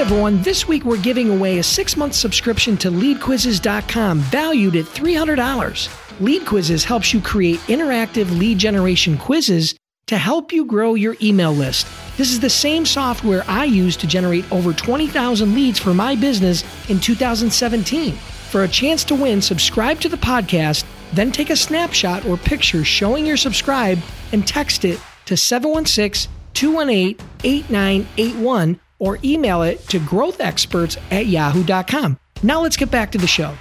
Everyone, this week we're giving away a six month subscription to leadquizzes.com valued at $300. Lead Quizzes helps you create interactive lead generation quizzes to help you grow your email list. This is the same software I used to generate over 20,000 leads for my business in 2017. For a chance to win, subscribe to the podcast, then take a snapshot or picture showing you're subscribed and text it to 716 218 8981 or email it to growthexperts at yahoo.com. Now let's get back to the show.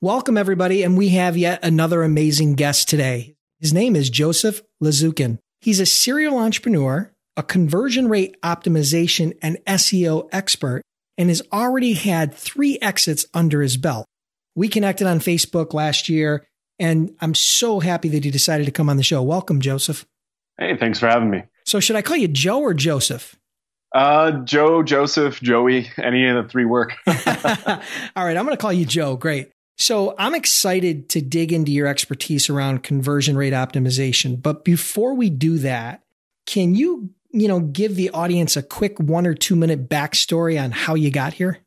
Welcome, everybody, and we have yet another amazing guest today. His name is Joseph Lazukin. He's a serial entrepreneur, a conversion rate optimization and SEO expert, and has already had three exits under his belt. We connected on Facebook last year, and I'm so happy that he decided to come on the show. Welcome, Joseph. Hey, thanks for having me. So, should I call you Joe or Joseph? Uh, Joe, Joseph, Joey, any of the three work. All right, I'm going to call you Joe. Great. So I'm excited to dig into your expertise around conversion rate optimization. But before we do that, can you, you know, give the audience a quick one or two minute backstory on how you got here?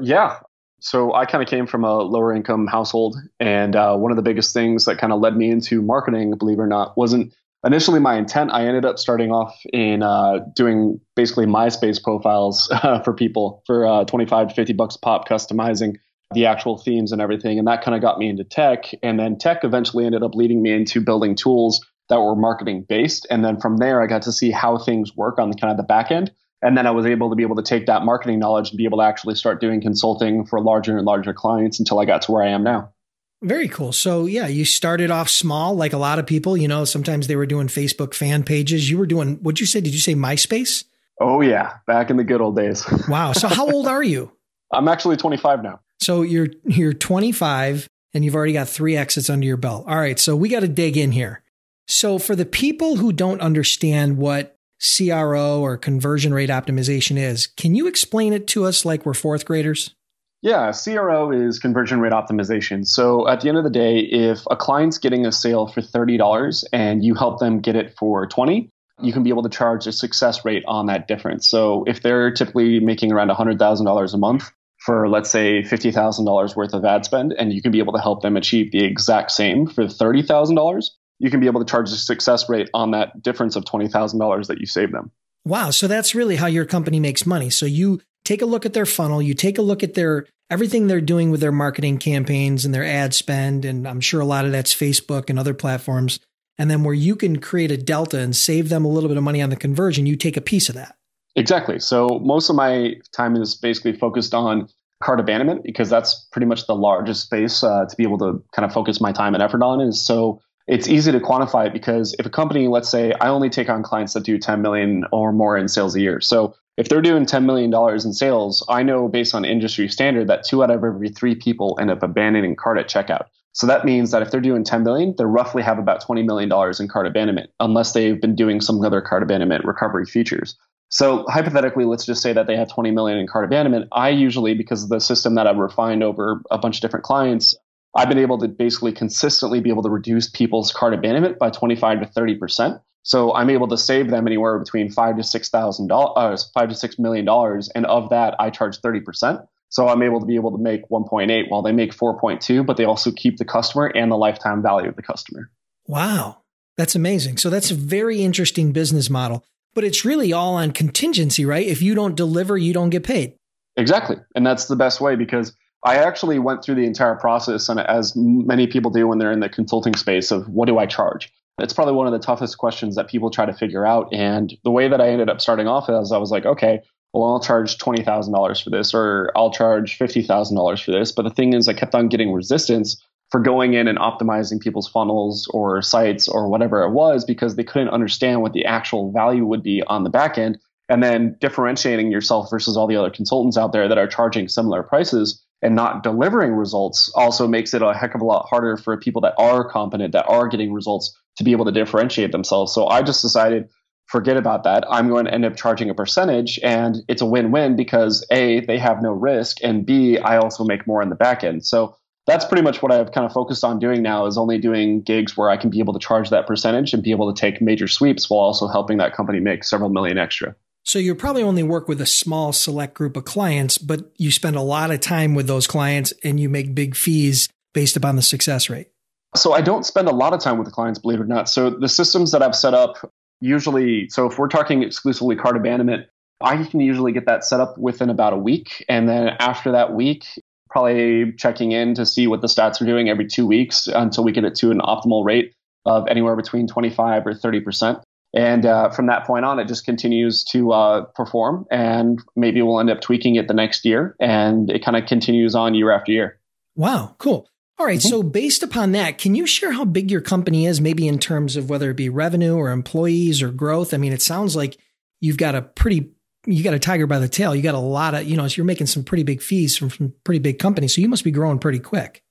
Yeah. So I kind of came from a lower income household. And uh, one of the biggest things that kind of led me into marketing, believe it or not, wasn't initially my intent. I ended up starting off in uh, doing basically MySpace profiles uh, for people for uh, 25 to 50 bucks pop, customizing the actual themes and everything. And that kind of got me into tech. And then tech eventually ended up leading me into building tools that were marketing based. And then from there, I got to see how things work on the kind of the back end. And then I was able to be able to take that marketing knowledge and be able to actually start doing consulting for larger and larger clients until I got to where I am now. Very cool. So yeah, you started off small, like a lot of people. You know, sometimes they were doing Facebook fan pages. You were doing what'd you say? Did you say MySpace? Oh yeah, back in the good old days. wow. So how old are you? I'm actually 25 now. So you're you're 25 and you've already got three exits under your belt. All right, so we got to dig in here. So for the people who don't understand what CRO or conversion rate optimization is, can you explain it to us like we're fourth graders? Yeah, CRO is conversion rate optimization. So at the end of the day, if a client's getting a sale for $30 and you help them get it for 20, you can be able to charge a success rate on that difference. So if they're typically making around $100,000 a month, for let's say $50,000 worth of ad spend and you can be able to help them achieve the exact same for $30,000, you can be able to charge a success rate on that difference of $20,000 that you save them. Wow, so that's really how your company makes money. So you take a look at their funnel, you take a look at their everything they're doing with their marketing campaigns and their ad spend and I'm sure a lot of that's Facebook and other platforms. And then where you can create a delta and save them a little bit of money on the conversion, you take a piece of that. Exactly. So most of my time is basically focused on cart abandonment because that's pretty much the largest space uh, to be able to kind of focus my time and effort on. Is so it's easy to quantify it because if a company, let's say, I only take on clients that do 10 million or more in sales a year. So if they're doing 10 million dollars in sales, I know based on industry standard that two out of every three people end up abandoning cart at checkout. So that means that if they're doing 10 million, they roughly have about 20 million dollars in cart abandonment, unless they've been doing some other cart abandonment recovery features. So hypothetically, let's just say that they have 20 million in cart abandonment. I usually, because of the system that I've refined over a bunch of different clients, I've been able to basically consistently be able to reduce people's cart abandonment by 25 to 30 percent. So I'm able to save them anywhere between five to six thousand dollars, uh, five to six million dollars, and of that, I charge 30 percent. So I'm able to be able to make 1.8 while they make 4.2, but they also keep the customer and the lifetime value of the customer. Wow, that's amazing. So that's a very interesting business model. But it's really all on contingency, right? If you don't deliver, you don't get paid. Exactly. And that's the best way because I actually went through the entire process, and as many people do when they're in the consulting space, of what do I charge? It's probably one of the toughest questions that people try to figure out. And the way that I ended up starting off is I was like, okay, well, I'll charge $20,000 for this, or I'll charge $50,000 for this. But the thing is, I kept on getting resistance for going in and optimizing people's funnels or sites or whatever it was because they couldn't understand what the actual value would be on the back end and then differentiating yourself versus all the other consultants out there that are charging similar prices and not delivering results also makes it a heck of a lot harder for people that are competent, that are getting results to be able to differentiate themselves. So I just decided, forget about that. I'm going to end up charging a percentage and it's a win-win because A, they have no risk and B, I also make more in the back end. So that's pretty much what I've kind of focused on doing now is only doing gigs where I can be able to charge that percentage and be able to take major sweeps while also helping that company make several million extra. So you probably only work with a small select group of clients, but you spend a lot of time with those clients and you make big fees based upon the success rate. So I don't spend a lot of time with the clients, believe it or not. So the systems that I've set up usually, so if we're talking exclusively cart abandonment, I can usually get that set up within about a week. And then after that week, probably checking in to see what the stats are doing every two weeks until we get it to an optimal rate of anywhere between 25 or 30%. And uh, from that point on, it just continues to uh, perform, and maybe we'll end up tweaking it the next year, and it kind of continues on year after year. Wow, cool. All right, mm-hmm. So, based upon that, can you share how big your company is, maybe in terms of whether it be revenue or employees or growth? I mean, it sounds like you've got a pretty, you got a tiger by the tail. You got a lot of, you know, so you're making some pretty big fees from, from pretty big companies. So, you must be growing pretty quick.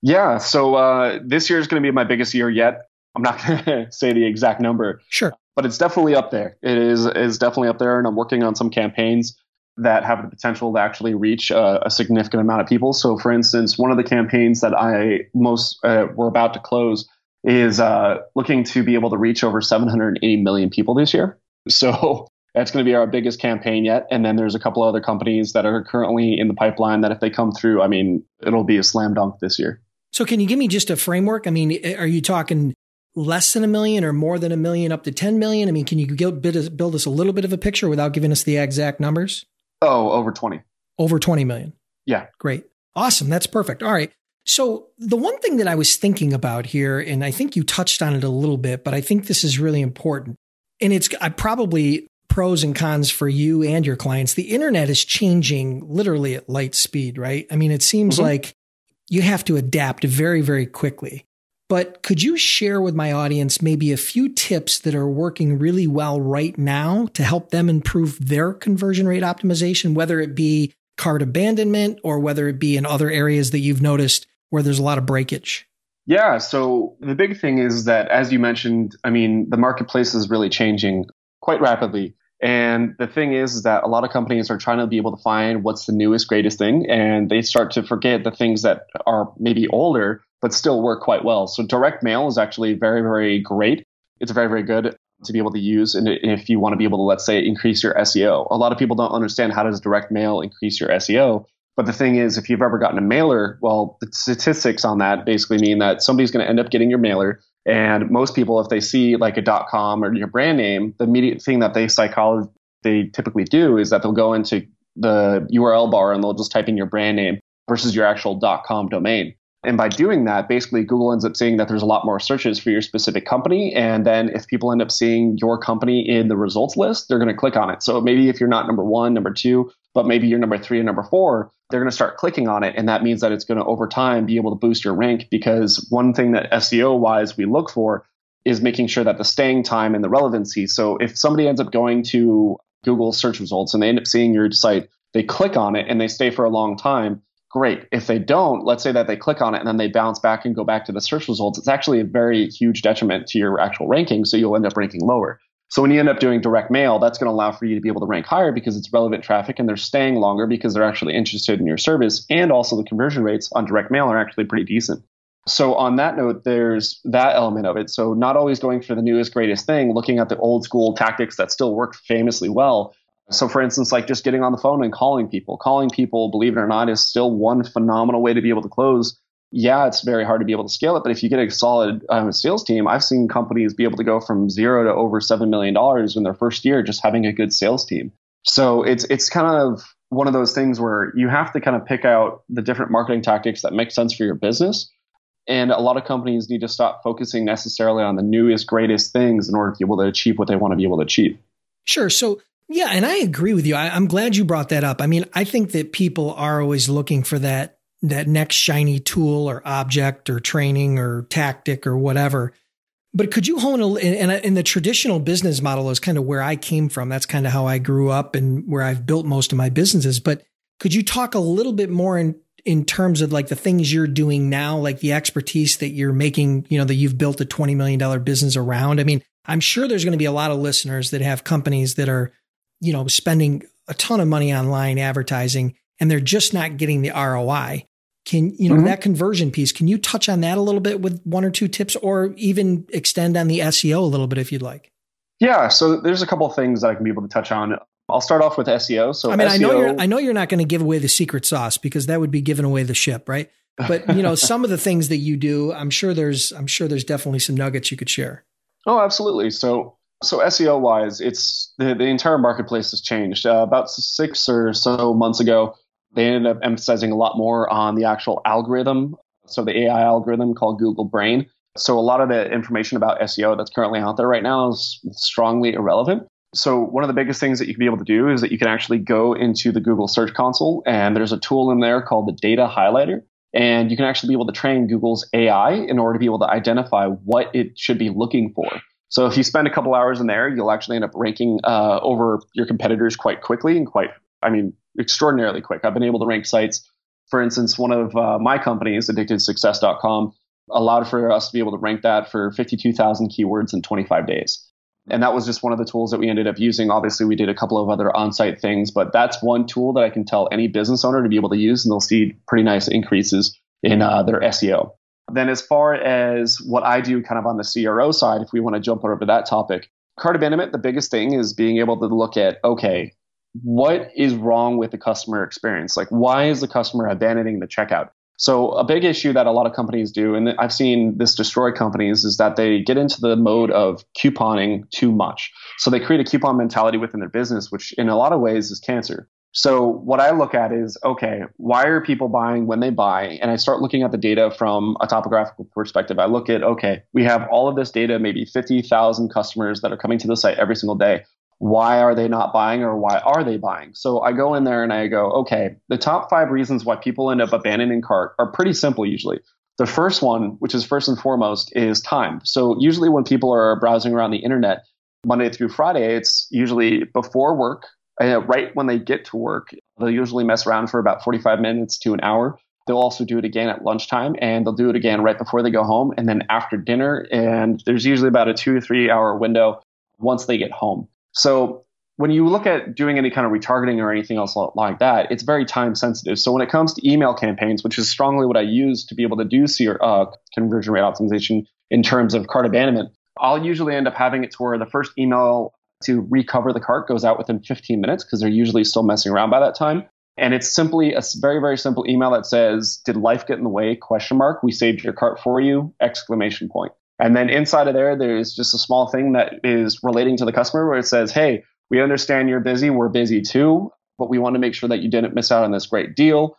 Yeah. So, uh, this year is going to be my biggest year yet. I'm not going to say the exact number. Sure but it's definitely up there. It is is definitely up there, and I'm working on some campaigns that have the potential to actually reach a, a significant amount of people. So, for instance, one of the campaigns that I most uh, we're about to close is uh, looking to be able to reach over 780 million people this year. So that's going to be our biggest campaign yet. And then there's a couple other companies that are currently in the pipeline that if they come through, I mean, it'll be a slam dunk this year. So can you give me just a framework? I mean, are you talking less than a million or more than a million up to 10 million? I mean, can you build us a little bit of a picture without giving us the exact numbers? Oh, over 20. Over 20 million. Yeah. Great. Awesome. That's perfect. All right. So, the one thing that I was thinking about here, and I think you touched on it a little bit, but I think this is really important. And it's I probably pros and cons for you and your clients. The internet is changing literally at light speed, right? I mean, it seems mm-hmm. like you have to adapt very, very quickly. But could you share with my audience maybe a few tips that are working really well right now to help them improve their conversion rate optimization, whether it be cart abandonment or whether it be in other areas that you've noticed where there's a lot of breakage? Yeah. So the big thing is that, as you mentioned, I mean, the marketplace is really changing quite rapidly. And the thing is that a lot of companies are trying to be able to find what's the newest, greatest thing, and they start to forget the things that are maybe older but still work quite well. So direct mail is actually very, very great. It's very, very good to be able to use and if you want to be able to let's say increase your SEO. A lot of people don't understand how does direct mail increase your SEO. But the thing is, if you've ever gotten a mailer, well, the statistics on that basically mean that somebody's going to end up getting your mailer. And most people, if they see like a dot .com or your brand name, the immediate thing that they psychology they typically do is that they'll go into the URL bar and they'll just type in your brand name versus your actual dot .com domain. And by doing that, basically Google ends up seeing that there's a lot more searches for your specific company. And then if people end up seeing your company in the results list, they're going to click on it. So maybe if you're not number one, number two, but maybe you're number three or number four, they're going to start clicking on it. And that means that it's going to over time be able to boost your rank because one thing that SEO wise we look for is making sure that the staying time and the relevancy. So if somebody ends up going to Google search results and they end up seeing your site, they click on it and they stay for a long time great. If they don't, let's say that they click on it and then they bounce back and go back to the search results, it's actually a very huge detriment to your actual ranking. So you'll end up ranking lower. So when you end up doing direct mail, that's going to allow for you to be able to rank higher because it's relevant traffic and they're staying longer because they're actually interested in your service. And also the conversion rates on direct mail are actually pretty decent. So on that note, there's that element of it. So not always going for the newest, greatest thing, looking at the old school tactics that still work famously well so, for instance, like just getting on the phone and calling people, calling people, believe it or not, is still one phenomenal way to be able to close. Yeah, it's very hard to be able to scale it, but if you get a solid um, sales team, I've seen companies be able to go from zero to over seven million dollars in their first year just having a good sales team. So it's it's kind of one of those things where you have to kind of pick out the different marketing tactics that make sense for your business. And a lot of companies need to stop focusing necessarily on the newest, greatest things in order to be able to achieve what they want to be able to achieve. Sure. So yeah, and I agree with you. I, am glad you brought that up. I mean, I think that people are always looking for that that next shiny tool or object or training or tactic or whatever. But could you hone a in, in the traditional business model is kind of where I came from. That's kind of how I grew up and where I've built most of my businesses. But could you talk a little bit more in in terms of like the things you're doing now, like the expertise that you're making, you know, that you've built a $20 million business around. I mean, I'm sure there's going to be a lot of listeners that have companies that are, you know, spending a ton of money online advertising and they're just not getting the ROI. Can, you know, mm-hmm. that conversion piece, can you touch on that a little bit with one or two tips or even extend on the SEO a little bit if you'd like? Yeah. So there's a couple of things that I can be able to touch on. I'll start off with SEO. So I mean, SEO, I know you're I know you're not going to give away the secret sauce because that would be giving away the ship, right? But you know, some of the things that you do, I'm sure there's I'm sure there's definitely some nuggets you could share. Oh, absolutely. So so SEO wise, it's the, the entire marketplace has changed. Uh, about six or so months ago, they ended up emphasizing a lot more on the actual algorithm. So the AI algorithm called Google Brain. So a lot of the information about SEO that's currently out there right now is strongly irrelevant. So one of the biggest things that you can be able to do is that you can actually go into the Google Search Console and there's a tool in there called the data highlighter. And you can actually be able to train Google's AI in order to be able to identify what it should be looking for. So if you spend a couple hours in there, you'll actually end up ranking uh, over your competitors quite quickly and quite, I mean, extraordinarily quick. I've been able to rank sites. For instance, one of uh, my companies, addicted2success.com, allowed for us to be able to rank that for 52,000 keywords in 25 days. And that was just one of the tools that we ended up using. Obviously, we did a couple of other on site things, but that's one tool that I can tell any business owner to be able to use, and they'll see pretty nice increases in uh, their SEO. Then, as far as what I do kind of on the CRO side, if we want to jump over that topic, cart abandonment, the biggest thing is being able to look at, okay, what is wrong with the customer experience? Like, why is the customer abandoning the checkout? So a big issue that a lot of companies do, and I've seen this destroy companies, is that they get into the mode of couponing too much. So they create a coupon mentality within their business, which in a lot of ways is cancer. So what I look at is, okay, why are people buying when they buy? And I start looking at the data from a topographical perspective. I look at, okay, we have all of this data, maybe 50,000 customers that are coming to the site every single day why are they not buying or why are they buying? So I go in there and I go, okay, the top five reasons why people end up abandoning cart are pretty simple usually. The first one, which is first and foremost, is time. So usually when people are browsing around the internet Monday through Friday, it's usually before work, uh, right when they get to work. They'll usually mess around for about 45 minutes to an hour. They'll also do it again at lunchtime and they'll do it again right before they go home and then after dinner. And there's usually about a two to three hour window once they get home. So when you look at doing any kind of retargeting or anything else like that, it's very time sensitive. So when it comes to email campaigns, which is strongly what I use to be able to do uh, conversion rate optimization in terms of cart abandonment, I'll usually end up having it to where the first email to recover the cart goes out within 15 minutes because they're usually still messing around by that time. And it's simply a very, very simple email that says, did life get in the way? Question mark. We saved your cart for you. Exclamation point. And then inside of there, there's just a small thing that is relating to the customer where it says, Hey, we understand you're busy. We're busy too, but we want to make sure that you didn't miss out on this great deal.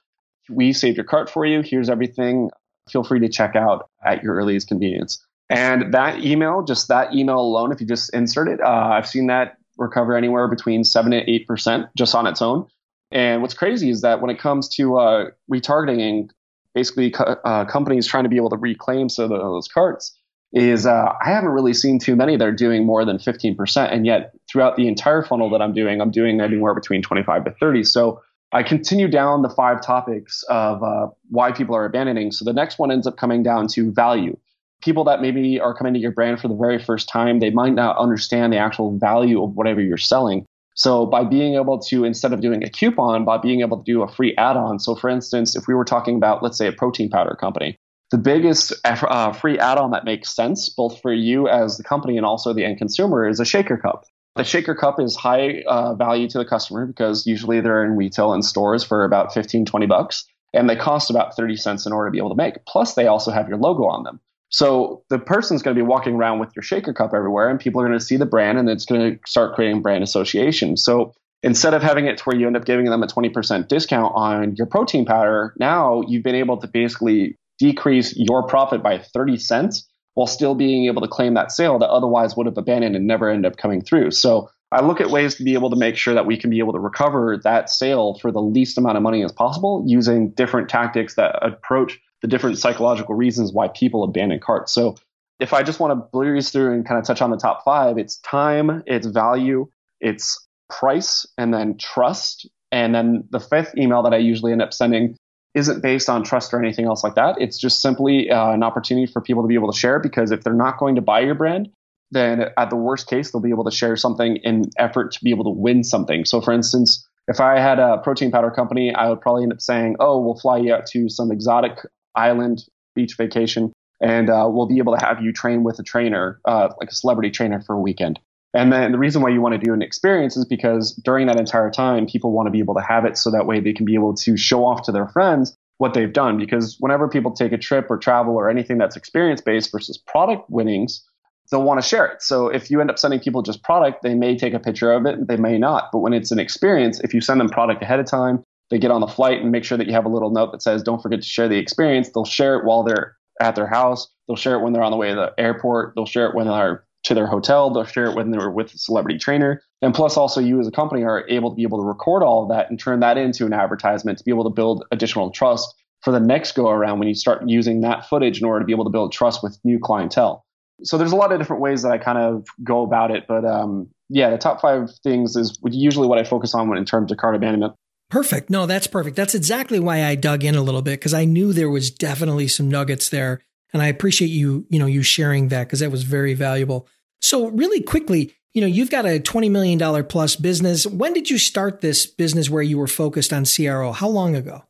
We saved your cart for you. Here's everything. Feel free to check out at your earliest convenience. And that email, just that email alone, if you just insert it, uh, I've seen that recover anywhere between seven and eight percent just on its own. And what's crazy is that when it comes to uh, retargeting, basically co- uh, companies trying to be able to reclaim some of those carts, is uh, I haven't really seen too many that are doing more than 15%. And yet, throughout the entire funnel that I'm doing, I'm doing anywhere between 25 to 30. So I continue down the five topics of uh, why people are abandoning. So the next one ends up coming down to value. People that maybe are coming to your brand for the very first time, they might not understand the actual value of whatever you're selling. So by being able to, instead of doing a coupon, by being able to do a free add-on. So for instance, if we were talking about, let's say, a protein powder company, the biggest uh, free add-on that makes sense both for you as the company and also the end consumer is a shaker cup the shaker cup is high uh, value to the customer because usually they're in retail and stores for about 15 20 bucks and they cost about 30 cents in order to be able to make plus they also have your logo on them so the person's going to be walking around with your shaker cup everywhere and people are going to see the brand and it's going to start creating brand association so instead of having it to where you end up giving them a 20% discount on your protein powder now you've been able to basically decrease your profit by 30 cents while still being able to claim that sale that otherwise would have abandoned and never end up coming through. So I look at ways to be able to make sure that we can be able to recover that sale for the least amount of money as possible using different tactics that approach the different psychological reasons why people abandon carts. So if I just want to breeze through and kind of touch on the top five, it's time, it's value, it's price, and then trust. And then the fifth email that I usually end up sending isn't based on trust or anything else like that. It's just simply uh, an opportunity for people to be able to share because if they're not going to buy your brand, then at the worst case, they'll be able to share something in effort to be able to win something. So, for instance, if I had a protein powder company, I would probably end up saying, "Oh, we'll fly you out to some exotic island beach vacation, and uh, we'll be able to have you train with a trainer, uh, like a celebrity trainer, for a weekend." And then the reason why you want to do an experience is because during that entire time, people want to be able to have it so that way they can be able to show off to their friends what they've done. Because whenever people take a trip or travel or anything that's experience based versus product winnings, they'll want to share it. So if you end up sending people just product, they may take a picture of it, they may not. But when it's an experience, if you send them product ahead of time, they get on the flight and make sure that you have a little note that says, don't forget to share the experience. They'll share it while they're at their house. They'll share it when they're on the way to the airport. They'll share it when they're to their hotel. They'll share it when they're with a celebrity trainer. And plus, also, you as a company are able to be able to record all of that and turn that into an advertisement to be able to build additional trust for the next go around when you start using that footage in order to be able to build trust with new clientele. So there's a lot of different ways that I kind of go about it. But um, yeah, the top five things is usually what I focus on when in terms of cart abandonment. Perfect. No, that's perfect. That's exactly why I dug in a little bit because I knew there was definitely some nuggets there and I appreciate you, you know, you sharing that because that was very valuable. So really quickly, you know, you've got a $20 million plus business. When did you start this business where you were focused on CRO? How long ago?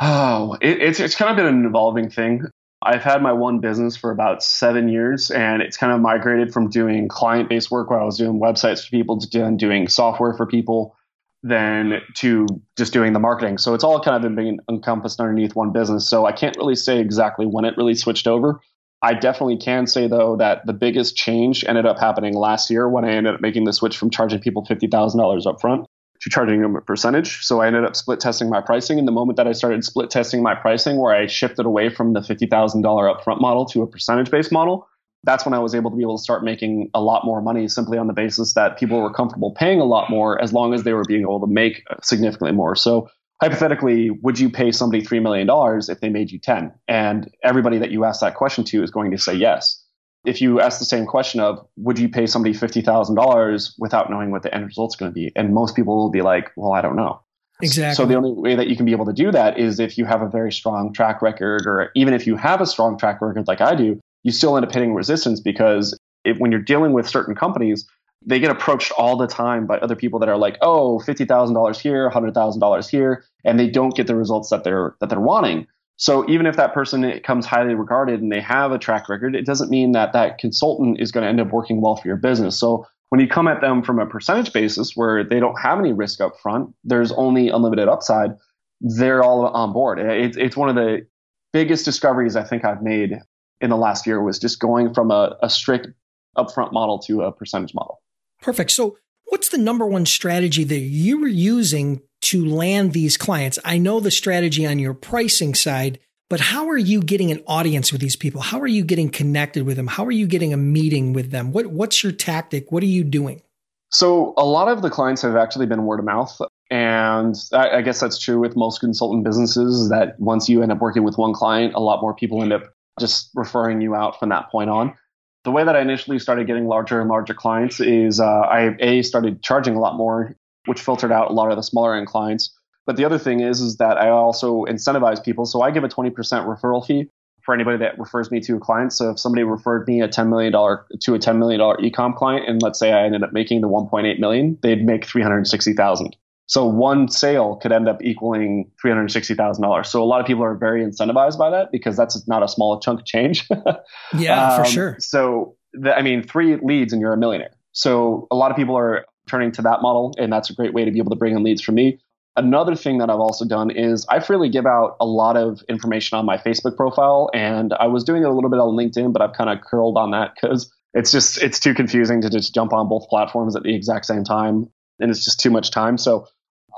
Oh, it, it's, it's kind of been an evolving thing. I've had my one business for about seven years, and it's kind of migrated from doing client based work where I was doing websites for people to doing software for people than to just doing the marketing. So it's all kind of been being encompassed underneath one business. So I can't really say exactly when it really switched over. I definitely can say though that the biggest change ended up happening last year when I ended up making the switch from charging people fifty thousand dollars upfront to charging them a percentage. So I ended up split testing my pricing. And the moment that I started split testing my pricing, where I shifted away from the fifty thousand dollar upfront model to a percentage based model, that's when I was able to be able to start making a lot more money simply on the basis that people were comfortable paying a lot more as long as they were being able to make significantly more. So hypothetically, would you pay somebody $3 million if they made you 10? And everybody that you ask that question to is going to say yes. If you ask the same question of, would you pay somebody $50,000 without knowing what the end result's going to be? And most people will be like, well, I don't know. Exactly. So the only way that you can be able to do that is if you have a very strong track record, or even if you have a strong track record like I do, you still end up hitting resistance because it, when you're dealing with certain companies, they get approached all the time by other people that are like, oh, oh, fifty thousand dollars here, hundred thousand dollars here, and they don't get the results that they're that they're wanting. So even if that person comes highly regarded and they have a track record, it doesn't mean that that consultant is going to end up working well for your business. So when you come at them from a percentage basis where they don't have any risk up front, there's only unlimited upside. They're all on board. It's it's one of the biggest discoveries I think I've made in the last year was just going from a, a strict upfront model to a percentage model. Perfect. So, what's the number one strategy that you were using to land these clients? I know the strategy on your pricing side, but how are you getting an audience with these people? How are you getting connected with them? How are you getting a meeting with them? What, what's your tactic? What are you doing? So, a lot of the clients have actually been word of mouth. And I, I guess that's true with most consultant businesses that once you end up working with one client, a lot more people end up just referring you out from that point on. The way that I initially started getting larger and larger clients is uh, I a started charging a lot more, which filtered out a lot of the smaller end clients. But the other thing is, is that I also incentivize people. So I give a 20% referral fee for anybody that refers me to a client. So if somebody referred me a $10 million to a $10 million ecom client, and let's say I ended up making the 1.8 million, they'd make 360,000. So one sale could end up equaling $360,000. So a lot of people are very incentivized by that because that's not a small chunk of change. yeah, um, for sure. So, the, I mean, three leads and you're a millionaire. So a lot of people are turning to that model, and that's a great way to be able to bring in leads for me. Another thing that I've also done is I freely give out a lot of information on my Facebook profile, and I was doing it a little bit on LinkedIn, but I've kind of curled on that because it's just it's too confusing to just jump on both platforms at the exact same time, and it's just too much time. So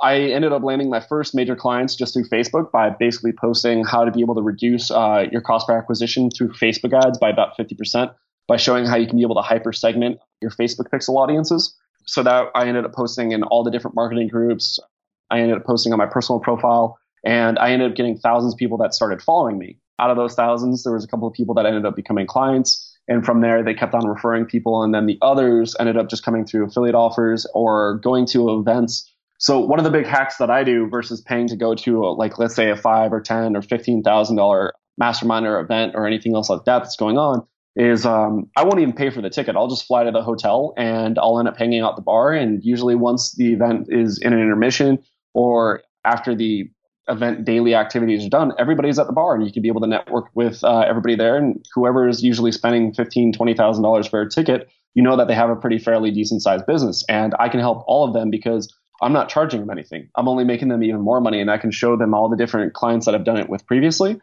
I ended up landing my first major clients just through Facebook by basically posting how to be able to reduce uh, your cost per acquisition through Facebook ads by about 50% by showing how you can be able to hyper segment your Facebook pixel audiences. So that I ended up posting in all the different marketing groups. I ended up posting on my personal profile and I ended up getting thousands of people that started following me. Out of those thousands, there was a couple of people that ended up becoming clients. And from there, they kept on referring people. And then the others ended up just coming through affiliate offers or going to events So one of the big hacks that I do versus paying to go to a, like let's say a five or ten or fifteen thousand dollar mastermind or event or anything else like that that's going on is um, I won't even pay for the ticket. I'll just fly to the hotel and I'll end up hanging out the bar. And usually, once the event is in an intermission or after the event daily activities are done, everybody's at the bar and you can be able to network with uh, everybody there. And whoever is usually spending fifteen, twenty thousand dollars for a ticket, you know that they have a pretty fairly decent sized business. And I can help all of them because I'm not charging them anything. I'm only making them even more money, and I can show them all the different clients that I've done it with previously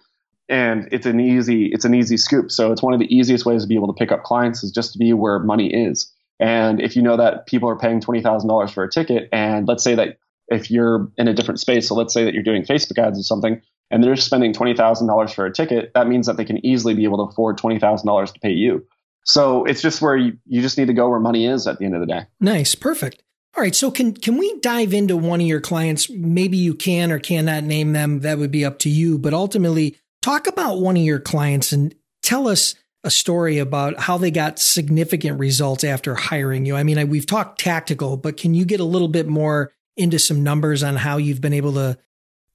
and it's an easy it's an easy scoop. So it's one of the easiest ways to be able to pick up clients is just to be where money is. And if you know that people are paying twenty thousand dollars for a ticket, and let's say that if you're in a different space, so let's say that you're doing Facebook ads or something, and they're spending twenty thousand dollars for a ticket, that means that they can easily be able to afford twenty thousand dollars to pay you. So it's just where you, you just need to go where money is at the end of the day. Nice, perfect. All right, so can can we dive into one of your clients? Maybe you can or cannot name them. That would be up to you. But ultimately, Talk about one of your clients and tell us a story about how they got significant results after hiring you. I mean, we've talked tactical, but can you get a little bit more into some numbers on how you've been able to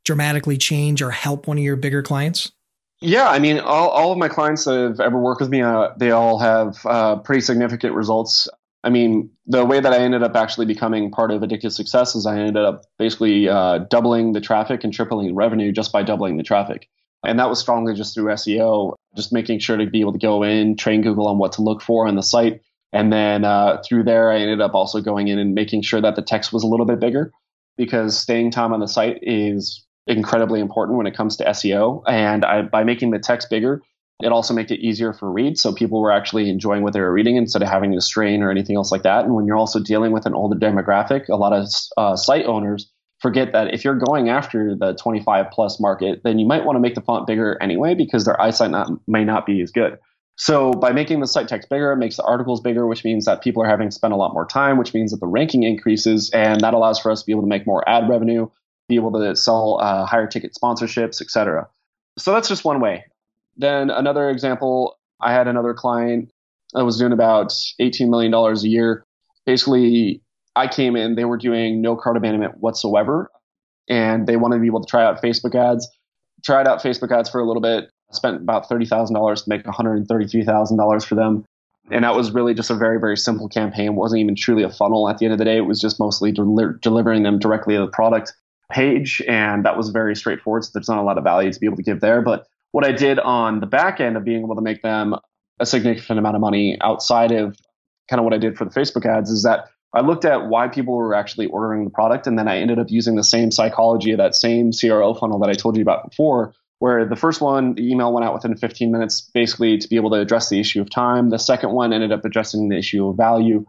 dramatically change or help one of your bigger clients? Yeah, I mean, all, all of my clients that have ever worked with me, uh, they all have uh, pretty significant results. I mean, the way that I ended up actually becoming part of Addicted2Success is I ended up basically uh, doubling the traffic and tripling revenue just by doubling the traffic. And that was strongly just through SEO, just making sure to be able to go in, train Google on what to look for on the site. And then uh, through there, I ended up also going in and making sure that the text was a little bit bigger because staying time on the site is incredibly important when it comes to SEO. And I, by making the text bigger, it also made it easier for read. So people were actually enjoying what they were reading instead of having to strain or anything else like that. And when you're also dealing with an older demographic, a lot of uh, site owners forget that if you're going after the 25 plus market, then you might want to make the font bigger anyway because their eyesight not, may not be as good. So by making the site text bigger, it makes the articles bigger, which means that people are having to spend a lot more time, which means that the ranking increases, and that allows for us to be able to make more ad revenue, be able to sell uh, higher ticket sponsorships, etc. So that's just one way. Then another example, I had another client that was doing about $18 million a year. Basically, I came in, they were doing no cart abandonment whatsoever, and they wanted to be able to try out Facebook ads. Tried out Facebook ads for a little bit, spent about thirty thousand dollars to make one hundred and thirty-three thousand dollars for them, and that was really just a very very simple campaign. It wasn't even truly a funnel. At the end of the day, it was just mostly del- delivering them directly to the product page, and that was very straightforward. So there's not a lot of value to be able to give there, but what I did on the back end of being able to make them a significant amount of money outside of kind of what I did for the Facebook ads is that I looked at why people were actually ordering the product, and then I ended up using the same psychology of that same CRO funnel that I told you about before, where the first one, the email went out within 15 minutes, basically to be able to address the issue of time. The second one ended up addressing the issue of value.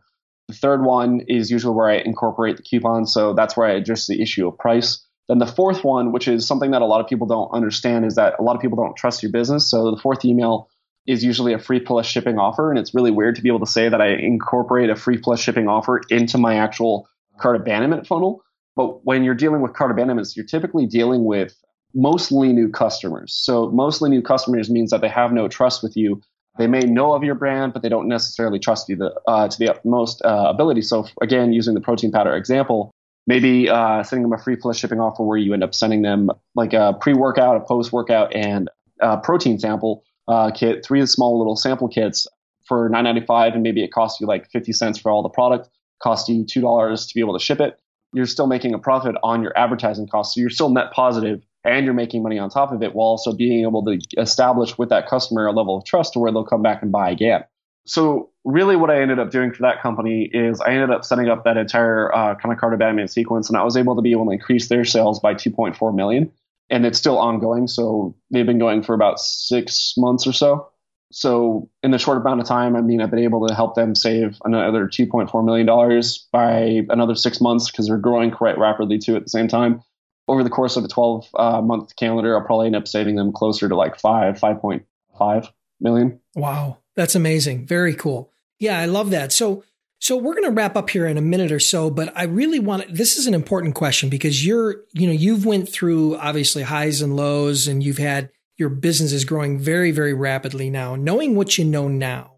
The third one is usually where I incorporate the coupon, so that's where I address the issue of price. Then the fourth one, which is something that a lot of people don't understand, is that a lot of people don't trust your business. So the fourth email is usually a free plus shipping offer. And it's really weird to be able to say that I incorporate a free plus shipping offer into my actual cart abandonment funnel. But when you're dealing with cart abandonments, you're typically dealing with mostly new customers. So mostly new customers means that they have no trust with you. They may know of your brand, but they don't necessarily trust you the, uh, to the utmost uh, ability. So again, using the protein powder example, maybe uh, sending them a free plus shipping offer where you end up sending them like a pre-workout, a post-workout, and a protein sample uh, kit, three small little sample kits for 9.95, and maybe it costs you like 50 cents for all the product, cost you two dollars to be able to ship it. You're still making a profit on your advertising costs, so you're still net positive, and you're making money on top of it, while also being able to establish with that customer a level of trust to where they'll come back and buy again. So really, what I ended up doing for that company is I ended up setting up that entire uh, kind of cart abandonment sequence, and I was able to be able to increase their sales by 2.4 million and it's still ongoing. So they've been going for about six months or so. So in the short amount of time, I mean, I've been able to help them save another $2.4 million by another six months because they're growing quite rapidly too at the same time. Over the course of a 12 uh, month calendar, I'll probably end up saving them closer to like five, 5.5 million. Wow. That's amazing. Very cool. Yeah, I love that. So so we're going to wrap up here in a minute or so, but I really want this is an important question because you're, you know, you've went through obviously highs and lows and you've had your business is growing very, very rapidly now. Knowing what you know now,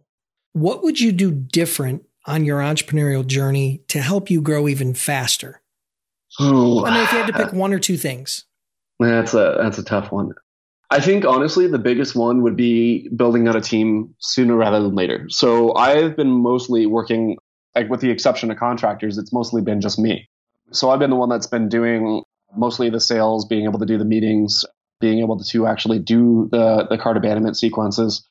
what would you do different on your entrepreneurial journey to help you grow even faster? Ooh. I mean, if you had to pick uh, one or two things. That's a that's a tough one. I think honestly, the biggest one would be building out a team sooner rather than later. So I've been mostly working, like with the exception of contractors, it's mostly been just me. So I've been the one that's been doing mostly the sales, being able to do the meetings, being able to actually do the the cart abandonment sequences.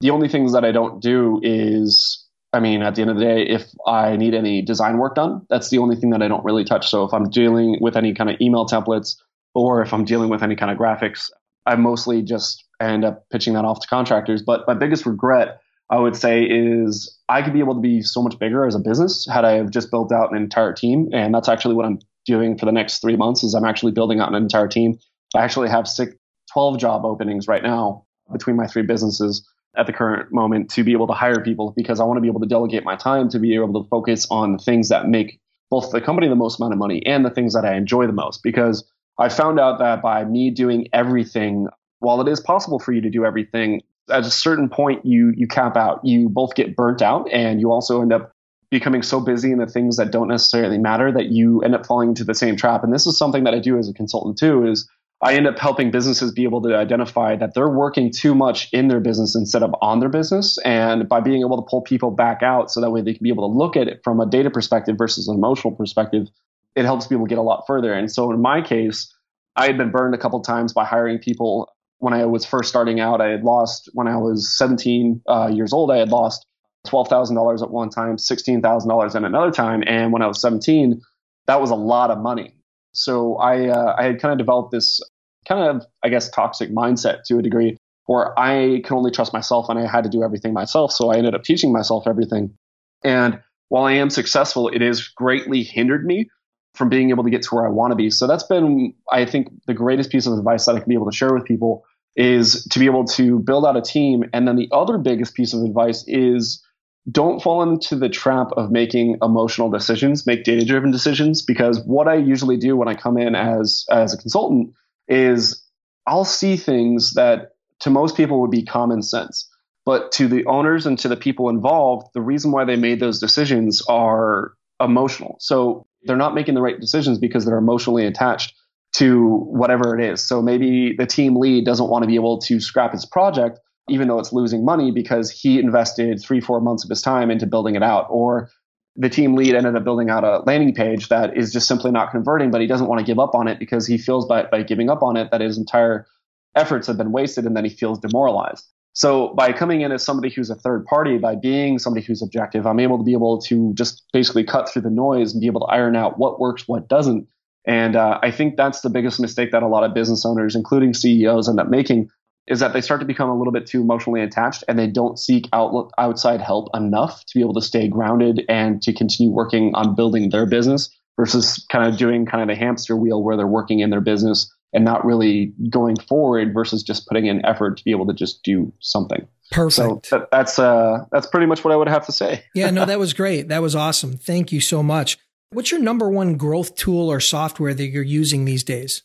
The only things that I don't do is, I mean, at the end of the day, if I need any design work done, that's the only thing that I don't really touch. So if I'm dealing with any kind of email templates or if I'm dealing with any kind of graphics, I mostly just end up pitching that off to contractors. But my biggest regret, I would say, is I could be able to be so much bigger as a business had I have just built out an entire team. And that's actually what I'm doing for the next three months is I'm actually building out an entire team. I actually have six, 12 job openings right now between my three businesses at the current moment to be able to hire people because I want to be able to delegate my time to be able to focus on the things that make both the company the most amount of money and the things that I enjoy the most. Because I found out that by me doing everything, while it is possible for you to do everything, at a certain point you you cap out. You both get burnt out and you also end up becoming so busy in the things that don't necessarily matter that you end up falling into the same trap. And this is something that I do as a consultant too is I end up helping businesses be able to identify that they're working too much in their business instead of on their business. And by being able to pull people back out so that way they can be able to look at it from a data perspective versus an emotional perspective, it helps people get a lot further. And so in my case, I had been burned a couple times by hiring people when I was first starting out. I had lost when I was 17 uh, years old. I had lost twelve thousand dollars at one time, sixteen thousand dollars at another time, and when I was 17, that was a lot of money. So I uh, I had kind of developed this kind of I guess toxic mindset to a degree where I could only trust myself and I had to do everything myself. So I ended up teaching myself everything. And while I am successful, it has greatly hindered me from being able to get to where I want to be. So that's been, I think, the greatest piece of advice that I can be able to share with people is to be able to build out a team. And then the other biggest piece of advice is don't fall into the trap of making emotional decisions, make data driven decisions. Because what I usually do when I come in as, as a consultant is I'll see things that to most people would be common sense. But to the owners and to the people involved, the reason why they made those decisions are emotional. So they're not making the right decisions because they're emotionally attached to whatever it is. So maybe the team lead doesn't want to be able to scrap his project, even though it's losing money because he invested three, four months of his time into building it out. Or the team lead ended up building out a landing page that is just simply not converting, but he doesn't want to give up on it because he feels by, by giving up on it that his entire efforts have been wasted and then he feels demoralized. So by coming in as somebody who's a third party, by being somebody who's objective, I'm able to be able to just basically cut through the noise and be able to iron out what works, what doesn't. And uh, I think that's the biggest mistake that a lot of business owners, including CEOs, end up making is that they start to become a little bit too emotionally attached and they don't seek out, outside help enough to be able to stay grounded and to continue working on building their business versus kind of doing kind of the hamster wheel where they're working in their business and not really going forward versus just putting in effort to be able to just do something. Perfect. So that, that's uh, that's pretty much what I would have to say. yeah, no, that was great. That was awesome. Thank you so much. What's your number one growth tool or software that you're using these days?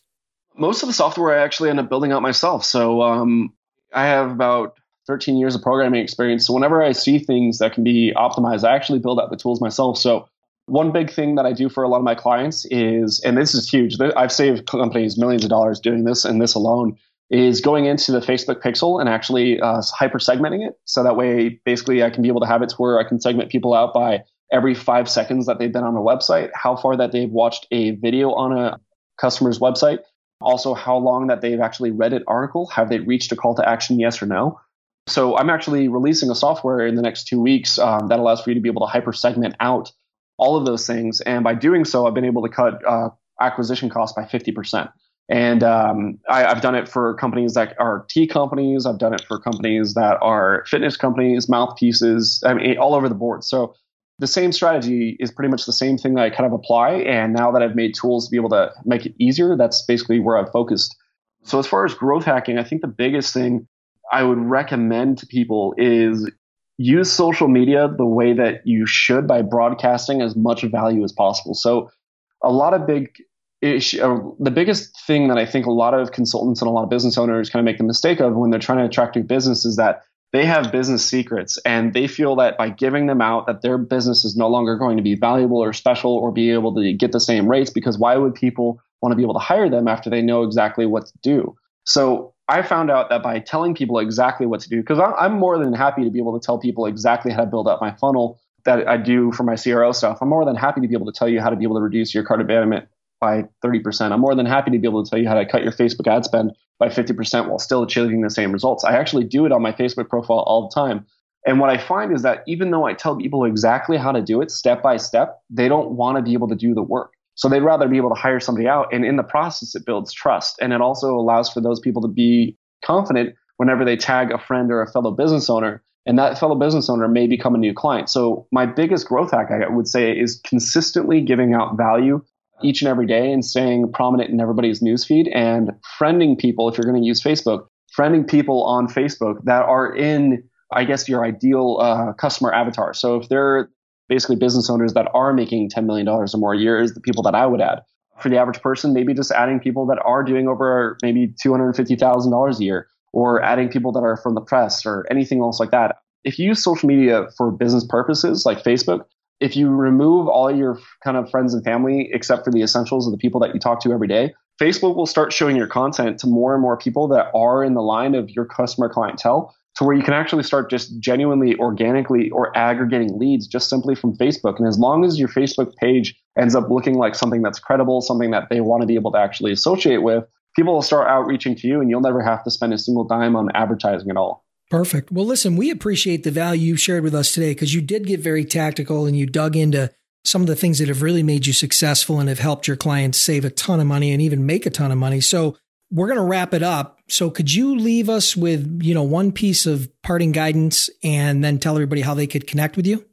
Most of the software I actually end up building out myself. So um, I have about 13 years of programming experience. So whenever I see things that can be optimized, I actually build out the tools myself. So one big thing that I do for a lot of my clients is, and this is huge, I've saved companies millions of dollars doing this and this alone, is going into the Facebook pixel and actually uh, hyper segmenting it. So that way, basically, I can be able to have it to where I can segment people out by every five seconds that they've been on a website, how far that they've watched a video on a customer's website, also how long that they've actually read an article, have they reached a call to action, yes or no. So I'm actually releasing a software in the next two weeks um, that allows for you to be able to hyper segment out all of those things. And by doing so, I've been able to cut uh, acquisition costs by 50%. And um, I, have done it for companies that are tea companies. I've done it for companies that are fitness companies, mouthpieces, I mean, all over the board. So the same strategy is pretty much the same thing that I kind of apply. And now that I've made tools to be able to make it easier, that's basically where I've focused. So as far as growth hacking, I think the biggest thing I would recommend to people is use social media the way that you should by broadcasting as much value as possible. So a lot of big issue, uh, the biggest thing that I think a lot of consultants and a lot of business owners kind of make the mistake of when they're trying to attract new business is that they have business secrets and they feel that by giving them out that their business is no longer going to be valuable or special or be able to get the same rates because why would people want to be able to hire them after they know exactly what to do so i found out that by telling people exactly what to do because i'm more than happy to be able to tell people exactly how to build up my funnel that i do for my cro stuff i'm more than happy to be able to tell you how to be able to reduce your cart abandonment by 30%. I'm more than happy to be able to tell you how to cut your Facebook ad spend by 50% while still achieving the same results. I actually do it on my Facebook profile all the time. And what I find is that even though I tell people exactly how to do it step by step, they don't want to be able to do the work. So they'd rather be able to hire somebody out. And in the process, it builds trust. And it also allows for those people to be confident whenever they tag a friend or a fellow business owner. And that fellow business owner may become a new client. So my biggest growth hack, I would say, is consistently giving out value each and every day and staying prominent in everybody's newsfeed and friending people if you're going to use Facebook, friending people on Facebook that are in, I guess, your ideal uh, customer avatar. So if they're basically business owners that are making $10 million or more a year is the people that I would add. For the average person, maybe just adding people that are doing over maybe $250,000 a year or adding people that are from the press or anything else like that. If you use social media for business purposes like Facebook, if you remove all your kind of friends and family except for the essentials of the people that you talk to every day, Facebook will start showing your content to more and more people that are in the line of your customer clientele to where you can actually start just genuinely organically or aggregating leads just simply from Facebook. And as long as your Facebook page ends up looking like something that's credible, something that they want to be able to actually associate with, people will start outreaching to you and you'll never have to spend a single dime on advertising at all. Perfect. Well, listen, we appreciate the value you've shared with us today because you did get very tactical and you dug into some of the things that have really made you successful and have helped your clients save a ton of money and even make a ton of money. So we're going to wrap it up. So could you leave us with, you know, one piece of parting guidance and then tell everybody how they could connect with you?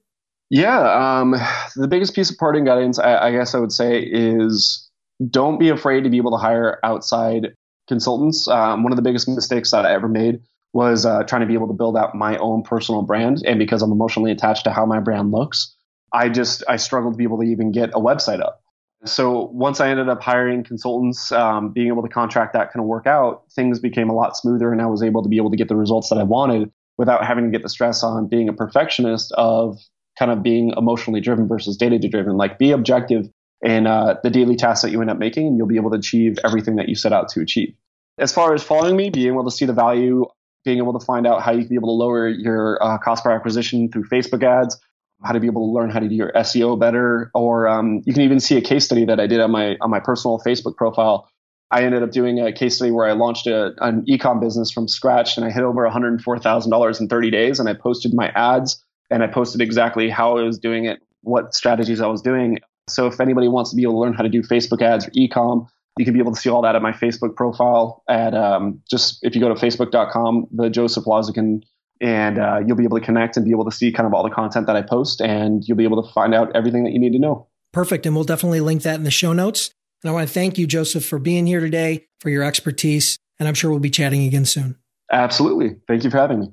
Yeah. Um, the biggest piece of parting guidance, I, I guess I would say is don't be afraid to be able to hire outside consultants. Um, one of the biggest mistakes that I ever made was uh, trying to be able to build out my own personal brand. And because I'm emotionally attached to how my brand looks, I just I struggled to be able to even get a website up. So once I ended up hiring consultants, um, being able to contract that kind of work out, things became a lot smoother, and I was able to be able to get the results that I wanted without having to get the stress on being a perfectionist of kind of being emotionally driven versus data driven. Like be objective in uh, the daily tasks that you end up making, and you'll be able to achieve everything that you set out to achieve. As far as following me, being able to see the value being able to find out how you can be able to lower your uh, cost per acquisition through Facebook ads, how to be able to learn how to do your SEO better, or um, you can even see a case study that I did on my on my personal Facebook profile. I ended up doing a case study where I launched a, an ecom business from scratch, and I hit over $104,000 in 30 days. And I posted my ads, and I posted exactly how I was doing it, what strategies I was doing. So if anybody wants to be able to learn how to do Facebook ads or ecom, you can be able to see all that at my Facebook profile at um, just if you go to facebook.com, the Joseph Lazican, and uh, you'll be able to connect and be able to see kind of all the content that I post, and you'll be able to find out everything that you need to know. Perfect. And we'll definitely link that in the show notes. And I want to thank you, Joseph, for being here today, for your expertise. And I'm sure we'll be chatting again soon. Absolutely. Thank you for having me.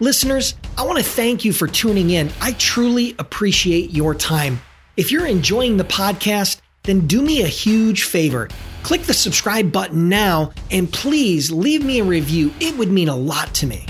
Listeners, I want to thank you for tuning in. I truly appreciate your time. If you're enjoying the podcast, then do me a huge favor. Click the subscribe button now and please leave me a review. It would mean a lot to me.